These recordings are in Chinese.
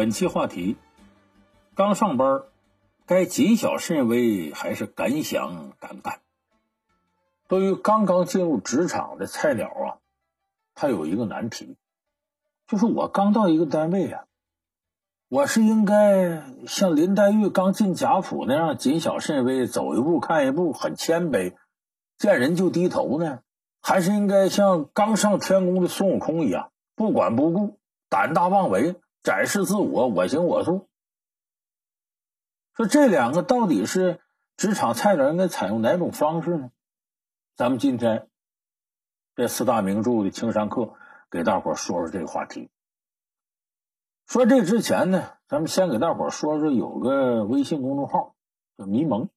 本期话题：刚上班，该谨小慎微还是敢想敢干？对于刚刚进入职场的菜鸟啊，他有一个难题，就是我刚到一个单位啊，我是应该像林黛玉刚进贾府那样谨小慎微，走一步看一步，很谦卑，见人就低头呢，还是应该像刚上天宫的孙悟空一样，不管不顾，胆大妄为？展示自我，我行我素。说这两个到底是职场菜鸟应该采用哪种方式呢？咱们今天这四大名著的情商课，给大伙说说这个话题。说这之前呢，咱们先给大伙说说有个微信公众号叫迷蒙，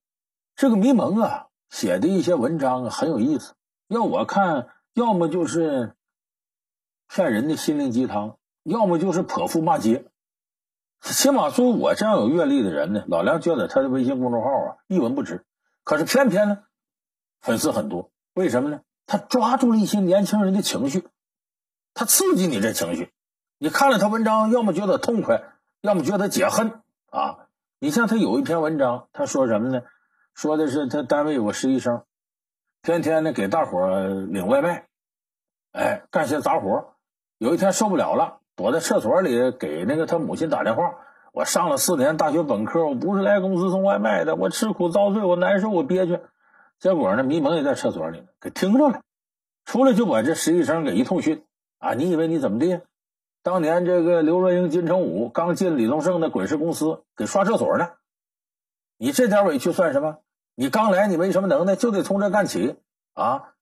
这个迷蒙啊写的一些文章很有意思。要我看，要么就是骗人的心灵鸡汤。要么就是泼妇骂街，起码作为我这样有阅历的人呢，老梁觉得他的微信公众号啊一文不值。可是偏偏呢，粉丝很多，为什么呢？他抓住了一些年轻人的情绪，他刺激你这情绪。你看了他文章，要么觉得痛快，要么觉得解恨啊。你像他有一篇文章，他说什么呢？说的是他单位有个实习生，天天呢给大伙领外卖，哎，干些杂活。有一天受不了了。躲在厕所里给那个他母亲打电话。我上了四年大学本科，我不是来公司送外卖的。我吃苦遭罪，我难受，我憋屈。结果呢，迷蒙也在厕所里给听着了，出来就把这实习生给一通训啊！你以为你怎么地？当年这个刘若英、金城武刚进李宗盛的滚石公司，给刷厕所呢。你这点委屈算什么？你刚来，你没什么能耐，就得从这干起啊！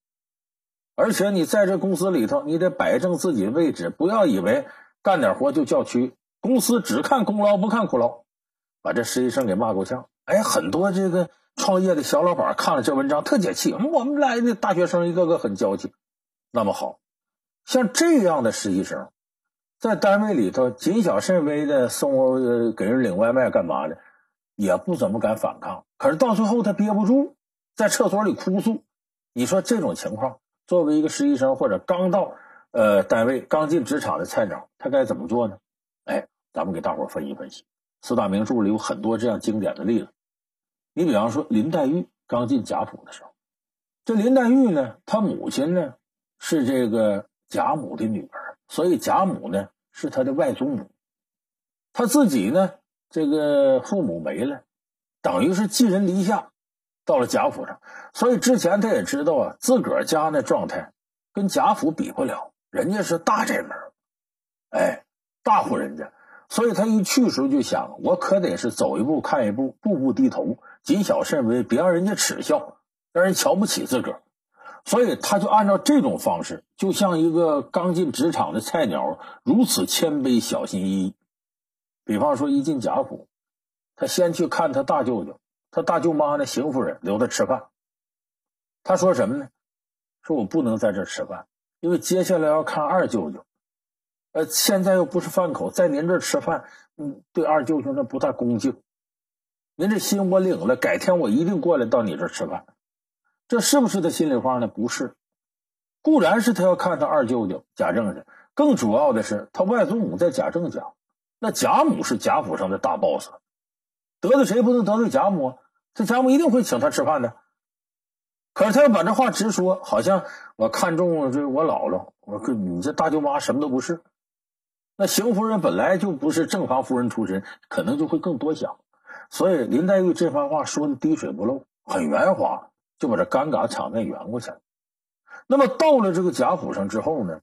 而且你在这公司里头，你得摆正自己的位置，不要以为。干点活就叫屈，公司只看功劳不看苦劳，把这实习生给骂够呛。哎，很多这个创业的小老板看了这文章特解气。我们来的大学生一个个很娇气。那么好，像这样的实习生，在单位里头谨小慎微的送给人领外卖干嘛的，也不怎么敢反抗。可是到最后他憋不住，在厕所里哭诉。你说这种情况，作为一个实习生或者刚到。呃，单位刚进职场的菜鸟，他该怎么做呢？哎，咱们给大伙分析分析。四大名著里有很多这样经典的例子。你比方说，林黛玉刚进贾府的时候，这林黛玉呢，她母亲呢是这个贾母的女儿，所以贾母呢是她的外祖母。她自己呢，这个父母没了，等于是寄人篱下，到了贾府上。所以之前她也知道啊，自个儿家那状态跟贾府比不了。人家是大宅门，哎，大户人家，所以他一去时候就想，我可得是走一步看一步，步步低头，谨小慎微，别让人家耻笑，让人瞧不起自个儿。所以他就按照这种方式，就像一个刚进职场的菜鸟，如此谦卑小心翼翼。比方说，一进贾府，他先去看他大舅舅，他大舅妈那邢夫人留他吃饭。他说什么呢？说我不能在这吃饭。因为接下来要看二舅舅，呃，现在又不是饭口，在您这吃饭，嗯，对二舅舅那不太恭敬。您这心我领了，改天我一定过来到你这吃饭。这是不是他心里话呢？不是，固然是他要看他二舅舅贾政去，更主要的是他外祖母在贾政家，那贾母是贾府上的大 boss，得罪谁不能得罪贾母啊？这贾母一定会请他吃饭的。可是他要把这话直说，好像我看中了这我姥姥，我说你这大舅妈什么都不是。那邢夫人本来就不是正房夫人出身，可能就会更多想。所以林黛玉这番话说的滴水不漏，很圆滑，就把这尴尬场面圆过去了。那么到了这个贾府上之后呢，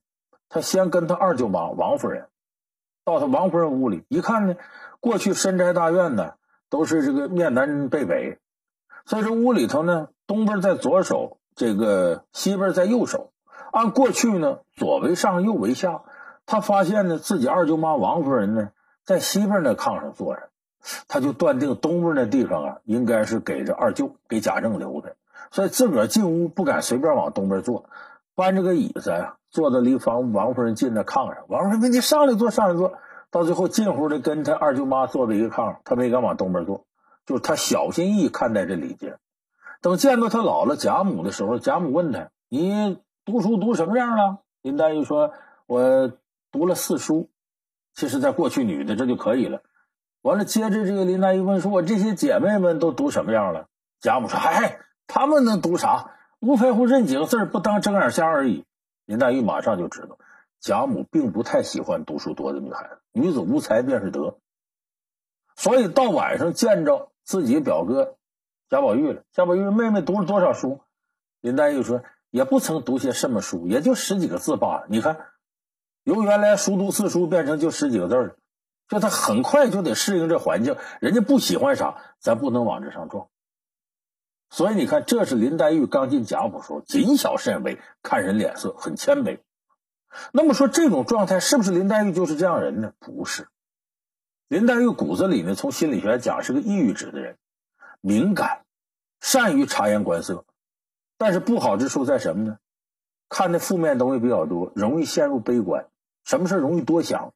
他先跟他二舅妈王夫人到他王夫人屋里一看呢，过去深宅大院呢都是这个面南背北，所以这屋里头呢。东边在左手，这个西边在右手。按过去呢，左为上，右为下。他发现呢，自己二舅妈王夫人呢，在西边那炕上坐着，他就断定东边那地方啊，应该是给这二舅给贾政留的。所以自个儿进屋不敢随便往东边坐，搬着个椅子呀，坐在离房王夫人近的炕上。王夫人说：“你上来坐，上来坐。”到最后近乎的跟他二舅妈坐在一个炕上，他没敢往东边坐，就是他小心翼翼看待这礼节。等见到他姥姥贾母的时候，贾母问他：“你读书读什么样了？”林黛玉说：“我读了四书。”其实，在过去女的这就可以了。完了，接着这个林黛玉问说：“我这些姐妹们都读什么样了？”贾母说：“嗨，他们能读啥？无非乎认几个字，不当睁眼瞎而已。”林黛玉马上就知道，贾母并不太喜欢读书多的女孩子，女子无才便是德。所以到晚上见着自己表哥贾宝玉了。贾宝玉妹妹读了多少书？林黛玉说：“也不曾读些什么书，也就十几个字罢了。你看。”由原来熟读四书变成就十几个字了，就他很快就得适应这环境。人家不喜欢啥，咱不能往这上撞。所以你看，这是林黛玉刚进贾府时候谨小慎微，看人脸色，很谦卑。那么说这种状态是不是林黛玉就是这样人呢？不是，林黛玉骨子里呢，从心理学讲是个抑郁质的人，敏感，善于察言观色，但是不好之处在什么呢？看的负面东西比较多，容易陷入悲观，什么事容易多想。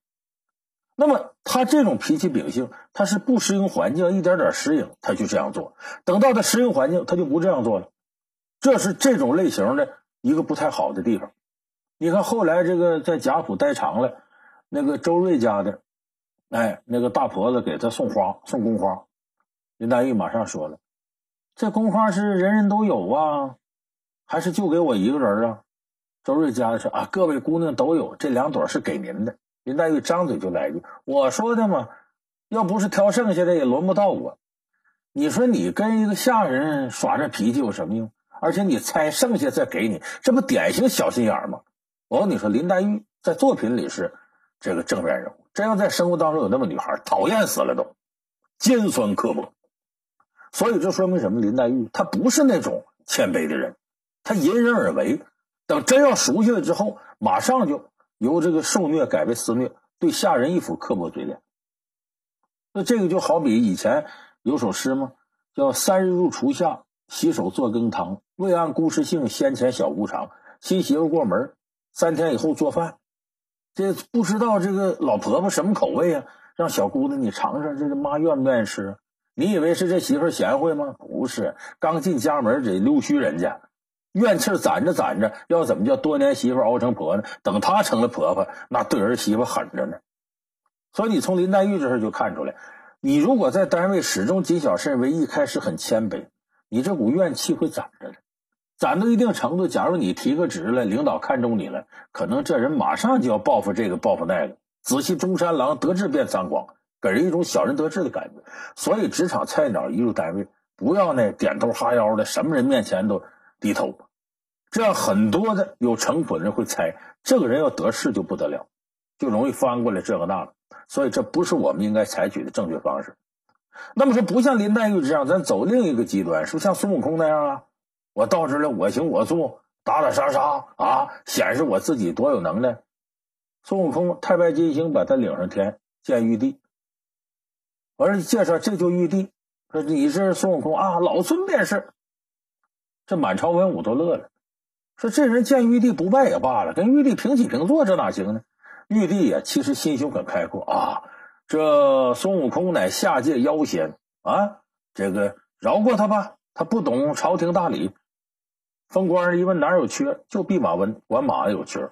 那么他这种脾气秉性，他是不适应环境，一点点适应，他就这样做。等到他适应环境，他就不这样做了。这是这种类型的一个不太好的地方。你看后来这个在贾府待长了，那个周瑞家的，哎，那个大婆子给他送花，送宫花，林黛玉马上说了：“这宫花是人人都有啊，还是就给我一个人啊？”周瑞家的说啊，各位姑娘都有这两朵是给您的。林黛玉张嘴就来一句：“我说的嘛，要不是挑剩下的，也轮不到我。你说你跟一个下人耍这脾气有什么用？而且你猜剩下再给你，这不典型小心眼吗？我跟你说，林黛玉在作品里是这个正面人物，真要在生活当中有那么女孩，讨厌死了都，尖酸刻薄。所以这说明什么？林黛玉她不是那种谦卑的人，她隐忍而为。”等真要熟悉了之后，马上就由这个受虐改为施虐，对下人一副刻薄嘴脸。那这个就好比以前有首诗吗？叫“三日入厨下，洗手做羹汤。未按姑事性，先前小姑尝。新媳妇过门，三天以后做饭。这不知道这个老婆婆什么口味啊？让小姑子你尝尝，这个妈愿不愿意吃？你以为是这媳妇贤惠吗？不是，刚进家门得溜须人家。”怨气攒着攒着，要怎么叫多年媳妇熬成婆呢？等她成了婆婆，那对儿媳妇狠着呢。所以你从林黛玉这事就看出来，你如果在单位始终谨小慎微，一开始很谦卑，你这股怨气会攒着的。攒到一定程度，假如你提个职了，领导看中你了，可能这人马上就要报复这个报复那个。仔细中山狼得志便张狂，给人一种小人得志的感觉。所以职场菜鸟一入单位，不要那点头哈腰的，什么人面前都。低头，这样很多的有城府的人会猜，这个人要得势就不得了，就容易翻过来这个那个，所以这不是我们应该采取的正确方式。那么说，不像林黛玉这样，咱走另一个极端，是不是像孙悟空那样啊？我到这儿了，我行我素，打打杀杀啊，显示我自己多有能耐。孙悟空太白金星把他领上天见玉帝，完了介绍这就玉帝，说你是孙悟空啊，老孙便是。这满朝文武都乐了，说这人见玉帝不拜也罢了，跟玉帝平起平坐，这哪行呢？玉帝呀，其实心胸很开阔啊。这孙悟空乃下界妖仙啊，这个饶过他吧，他不懂朝廷大礼。封官一问哪有缺，就弼马温管马有缺。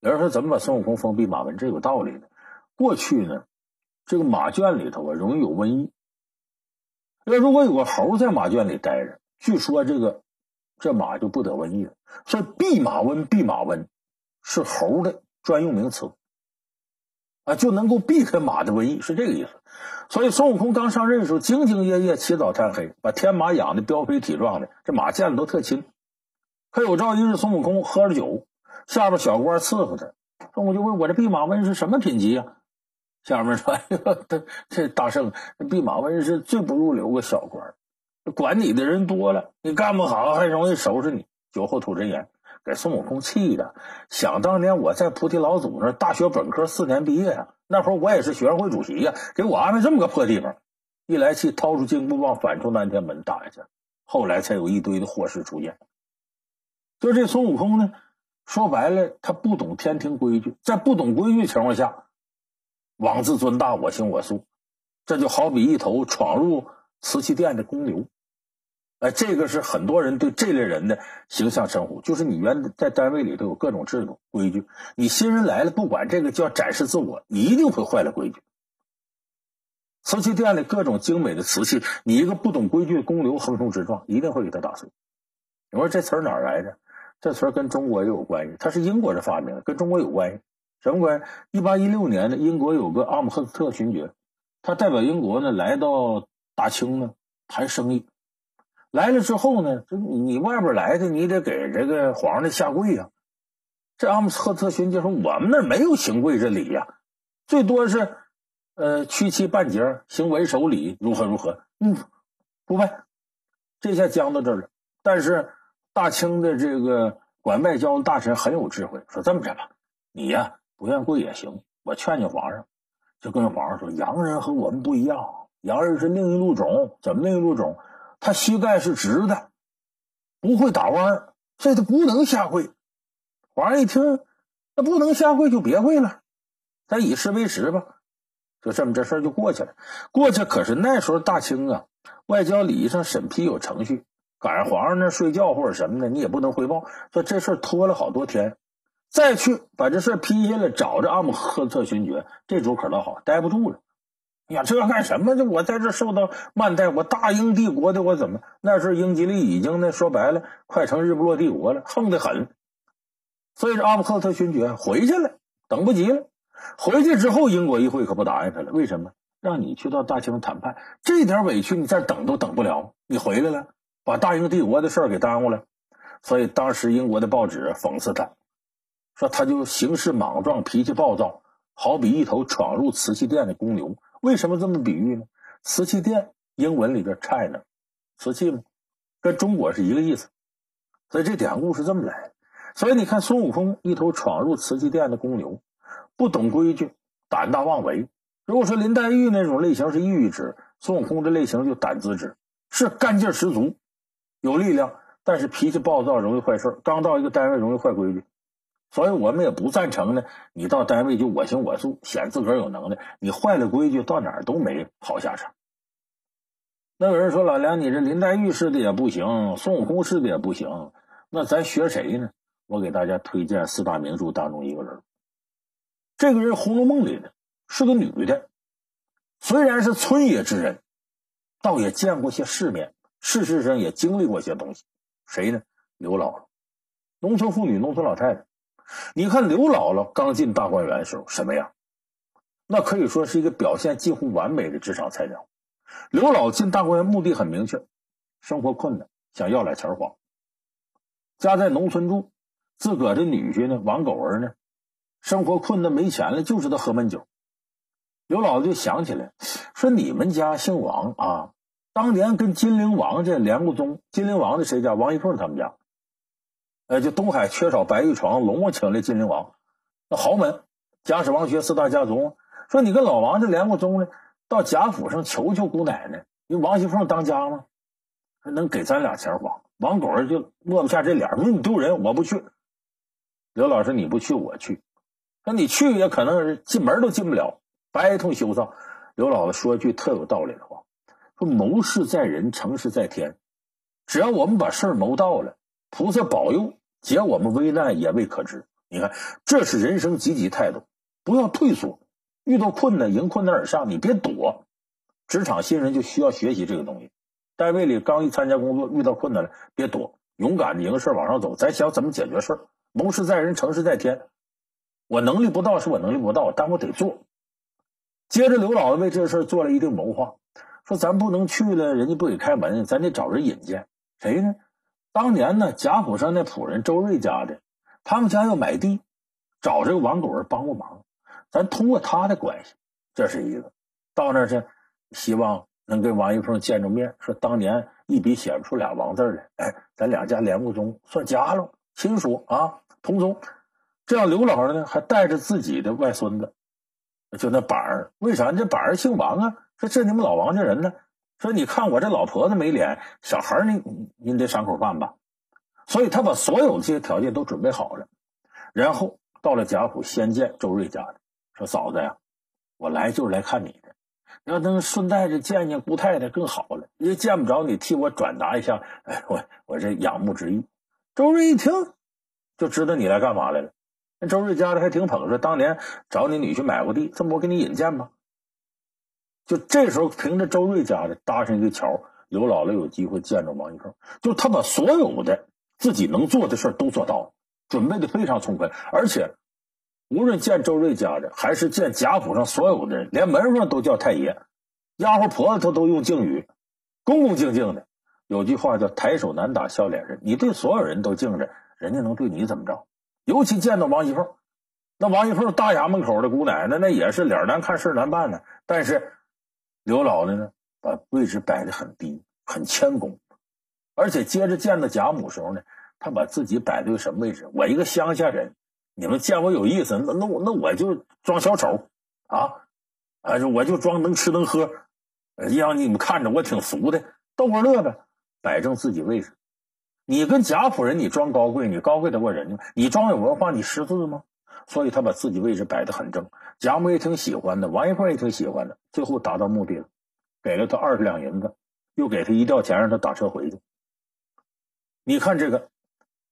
有人说怎么把孙悟空封弼马温？这有道理的。过去呢，这个马圈里头啊容易有瘟疫，那如果有个猴在马圈里待着。据说这个这马就不得瘟疫了，所以弼马温，弼马温是猴的专用名词啊，就能够避开马的瘟疫，是这个意思。所以孙悟空刚上任的时候，兢兢业业，起早贪黑，把天马养的膘肥体壮的，这马见了都特亲。可有朝一日，孙悟空喝了酒，下边小官伺候他，孙悟空就问我这弼马温是什么品级啊？下面说：“ 哎呦，这这大圣，弼马温是最不入流个小官。”管你的人多了，你干不好还容易收拾你。酒后吐真言，给孙悟空气的。想当年我在菩提老祖那大学本科四年毕业呀，那会儿我也是学生会主席呀，给我安排这么个破地方，一来气掏出金箍棒反出南天门打下去。后来才有一堆的祸事出现。就这孙悟空呢，说白了他不懂天庭规矩，在不懂规矩情况下，妄自尊大，我行我素，这就好比一头闯入。瓷器店的公牛，哎，这个是很多人对这类人的形象称呼，就是你原在单位里头有各种制度规矩，你新人来了，不管这个叫展示自我，你一定会坏了规矩。瓷器店里各种精美的瓷器，你一个不懂规矩的公牛横冲直撞，一定会给他打碎。你说这词儿哪儿来的？这词儿跟中国也有关系，它是英国人发明的，跟中国有关系。什么关系？一八一六年呢，英国有个阿姆赫斯特勋爵，他代表英国呢来到大清呢谈生意。来了之后呢，你你外边来的，你得给这个皇上下跪呀。这阿姆赫特勋爵说：“我们那没有行跪这礼呀，最多是呃屈膝半截，行为守礼，如何如何。”嗯，不拜。这下僵到这儿了。但是大清的这个管外交的大臣很有智慧，说这么着吧，你呀。不愿跪也行，我劝劝皇上，就跟皇上说：洋人和我们不一样，洋人是另一路种，怎么另一路种？他膝盖是直的，不会打弯所以他不能下跪。皇上一听，那不能下跪就别跪了，咱以示为实吧。就这么这事儿就过去了。过去可是那时候大清啊，外交礼仪上审批有程序，赶上皇上那睡觉或者什么的，你也不能汇报，说这事儿拖了好多天。再去把这事批下来，找着阿姆赫特勋爵，这主可倒好，待不住了。呀，这干什么？这我在这受到慢待，我大英帝国的我怎么？那时候英吉利已经呢，说白了，快成日不落帝国了，横得很。所以这阿姆赫特勋爵回去了，等不及了。回去之后，英国议会可不答应他了。为什么？让你去到大清谈判，这点委屈你再等都等不了。你回来了，把大英帝国的事儿给耽误了。所以当时英国的报纸讽刺他。说他就行事莽撞，脾气暴躁，好比一头闯入瓷器店的公牛。为什么这么比喻呢？瓷器店英文里边 China，瓷器嘛，跟中国是一个意思。所以这典故是这么来的。所以你看，孙悟空一头闯入瓷器店的公牛，不懂规矩，胆大妄为。如果说林黛玉那种类型是抑郁质，孙悟空这类型就胆子质，是干劲十足，有力量，但是脾气暴躁，容易坏事刚到一个单位，容易坏规矩。所以我们也不赞成呢。你到单位就我行我素，显自个儿有能耐。你坏了规矩，到哪儿都没好下场。那有人说：“老梁，你这林黛玉似的也不行，孙悟空似的也不行，那咱学谁呢？”我给大家推荐四大名著当中一个人。这个人《红楼梦》里的是个女的，虽然是村野之人，倒也见过些世面，事实上也经历过些东西。谁呢？刘姥姥，农村妇女，农村老太太。你看刘姥姥刚进大观园的时候什么样？那可以说是一个表现近乎完美的职场菜鸟。刘姥进大观园目的很明确，生活困难，想要点钱花。家在农村住，自个的女婿呢，王狗儿呢，生活困难没钱了，就知道喝闷酒。刘姥姥就想起来，说你们家姓王啊，当年跟金陵王家连过宗。金陵王的谁家？王一凤他们家。呃，就东海缺少白玉床，龙王请来金陵王，那豪门，贾史王薛四大家族，说你跟老王这连过宗呢，到贾府上求求姑奶奶，因为王熙凤当家吗？能给咱俩钱花？王狗儿就抹不下这脸，说你丢人，我不去。刘老师你不去，我去。说你去也可能是进门都进不了，白一通羞臊。刘姥姥说一句特有道理的话，说谋事在人，成事在天，只要我们把事儿谋到了，菩萨保佑。解我们危难也未可知，你看，这是人生积极态度，不要退缩，遇到困难迎困难而上，你别躲。职场新人就需要学习这个东西。单位里刚一参加工作，遇到困难了，别躲，勇敢的迎事往上走。咱想怎么解决事儿，谋事在人，成事在天。我能力不到是我能力不到，但我得做。接着，刘老为这事做了一定谋划，说咱不能去了，人家不给开门，咱得找人引荐，谁呢？当年呢，贾府上那仆人周瑞家的，他们家要买地，找这个王狗儿帮过忙，咱通过他的关系，这是一个。到那儿去，希望能跟王一凤见着面，说当年一笔写不出俩王字来，哎，咱两家连过宗，算家了，亲属啊，同宗。这样刘老儿呢，还带着自己的外孙子，就那板儿，为啥这板儿姓王啊？说这你们老王家人呢？说你看我这老婆子没脸，小孩你您得赏口饭吧，所以他把所有这些条件都准备好了，然后到了贾府先见周瑞家的，说嫂子呀，我来就是来看你的，要能顺带着见见姑太太更好了。也见不着你，替我转达一下，哎，我我这仰慕之意。周瑞一听，就知道你来干嘛来了。那周瑞家的还挺捧，说当年找你女婿买过地，这么我给你引荐吧。就这时候，凭着周瑞家的搭上一个桥，刘姥姥有机会见着王一凤。就他把所有的自己能做的事都做到了，准备的非常充分，而且无论见周瑞家的，还是见贾府上所有的人，连门上都叫太爷，丫鬟婆子他都用敬语，恭恭敬敬的。有句话叫“抬手难打笑脸人”，你对所有人都敬着，人家能对你怎么着？尤其见到王一凤，那王一凤大衙门口的姑奶奶，那也是脸难看事难办呢。但是。刘姥姥呢，把位置摆的很低，很谦恭，而且接着见到贾母时候呢，她把自己摆在什么位置？我一个乡下人，你们见我有意思，那那我那我就装小丑啊，啊，我就装能吃能喝，让你们看着我挺俗的，逗会乐呗，摆正自己位置。你跟贾府人，你装高贵，你高贵得过人家吗？你装有文化，你识字吗？所以他把自己位置摆得很正，贾母也挺喜欢的，王一凤也挺喜欢的，最后达到目的了，给了他二十两银子，又给他一吊钱让他打车回去。你看这个，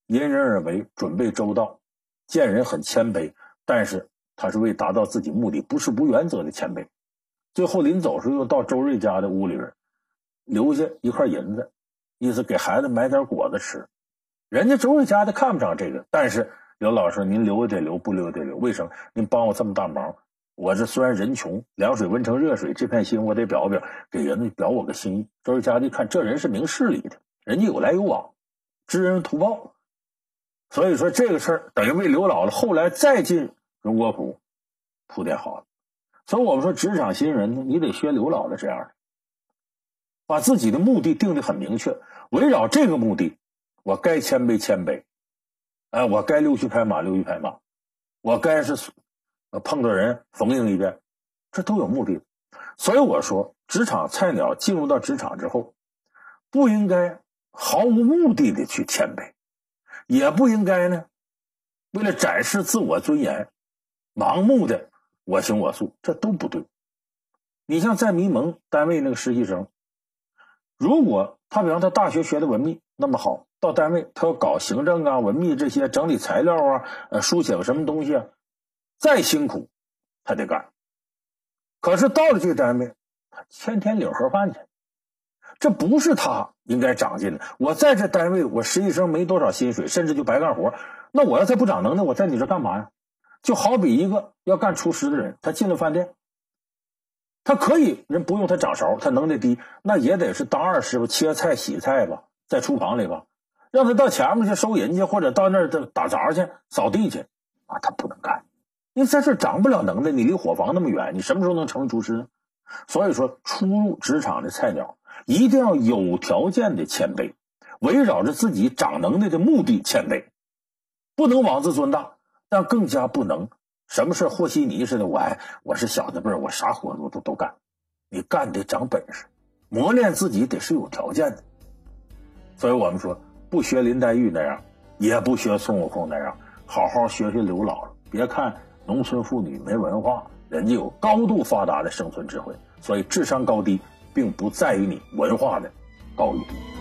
因人而为，准备周到，见人很谦卑，但是他是为达到自己目的，不是无原则的谦卑。最后临走时候又到周瑞家的屋里边，留下一块银子，意思给孩子买点果子吃。人家周瑞家的看不上这个，但是。刘老师，您留也得留，不留也得留。为什么？您帮我这么大忙，我这虽然人穷，凉水温成热水，这片心我得表表，给人家表我个心意。周家一看，这人是明事理的，人家有来有往，知恩图报。所以说这个事儿等于为刘姥姥后来再进荣国府铺垫好了。所以我们说，职场新人呢，你得学刘姥姥这样的，把自己的目的定的很明确，围绕这个目的，我该谦卑谦卑。哎，我该溜须拍马，溜须拍马；我该是碰到人逢迎一遍，这都有目的。所以我说，职场菜鸟进入到职场之后，不应该毫无目的的去谦卑，也不应该呢为了展示自我尊严，盲目的我行我素，这都不对。你像在迷蒙单位那个实习生，如果他比方他大学学的文秘那么好。到单位，他要搞行政啊、文秘这些整理材料啊、呃，书写个什么东西啊，再辛苦，他得干。可是到了这个单位，他天天领盒饭去，这不是他应该长进的。我在这单位，我实习生没多少薪水，甚至就白干活。那我要再不长能耐，我在你这干嘛呀？就好比一个要干厨师的人，他进了饭店，他可以人不用他掌勺，他能耐低，那也得是当二师傅切菜、洗菜吧，在厨房里吧。让他到前面去收银去，或者到那儿打杂去、扫地去，啊，他不能干，因为在这长不了能耐。你离伙房那么远，你什么时候能成为厨师呢？所以说，初入职场的菜鸟一定要有条件的谦卑，围绕着自己长能耐的目的谦卑，不能妄自尊大，但更加不能什么事和稀泥似的。我还我是小子辈儿，我啥活都都都干。你干得长本事，磨练自己得是有条件的。所以我们说。不学林黛玉那样，也不学孙悟空那样，好好学学刘姥姥。别看农村妇女没文化，人家有高度发达的生存智慧。所以智商高低，并不在于你文化的高与低。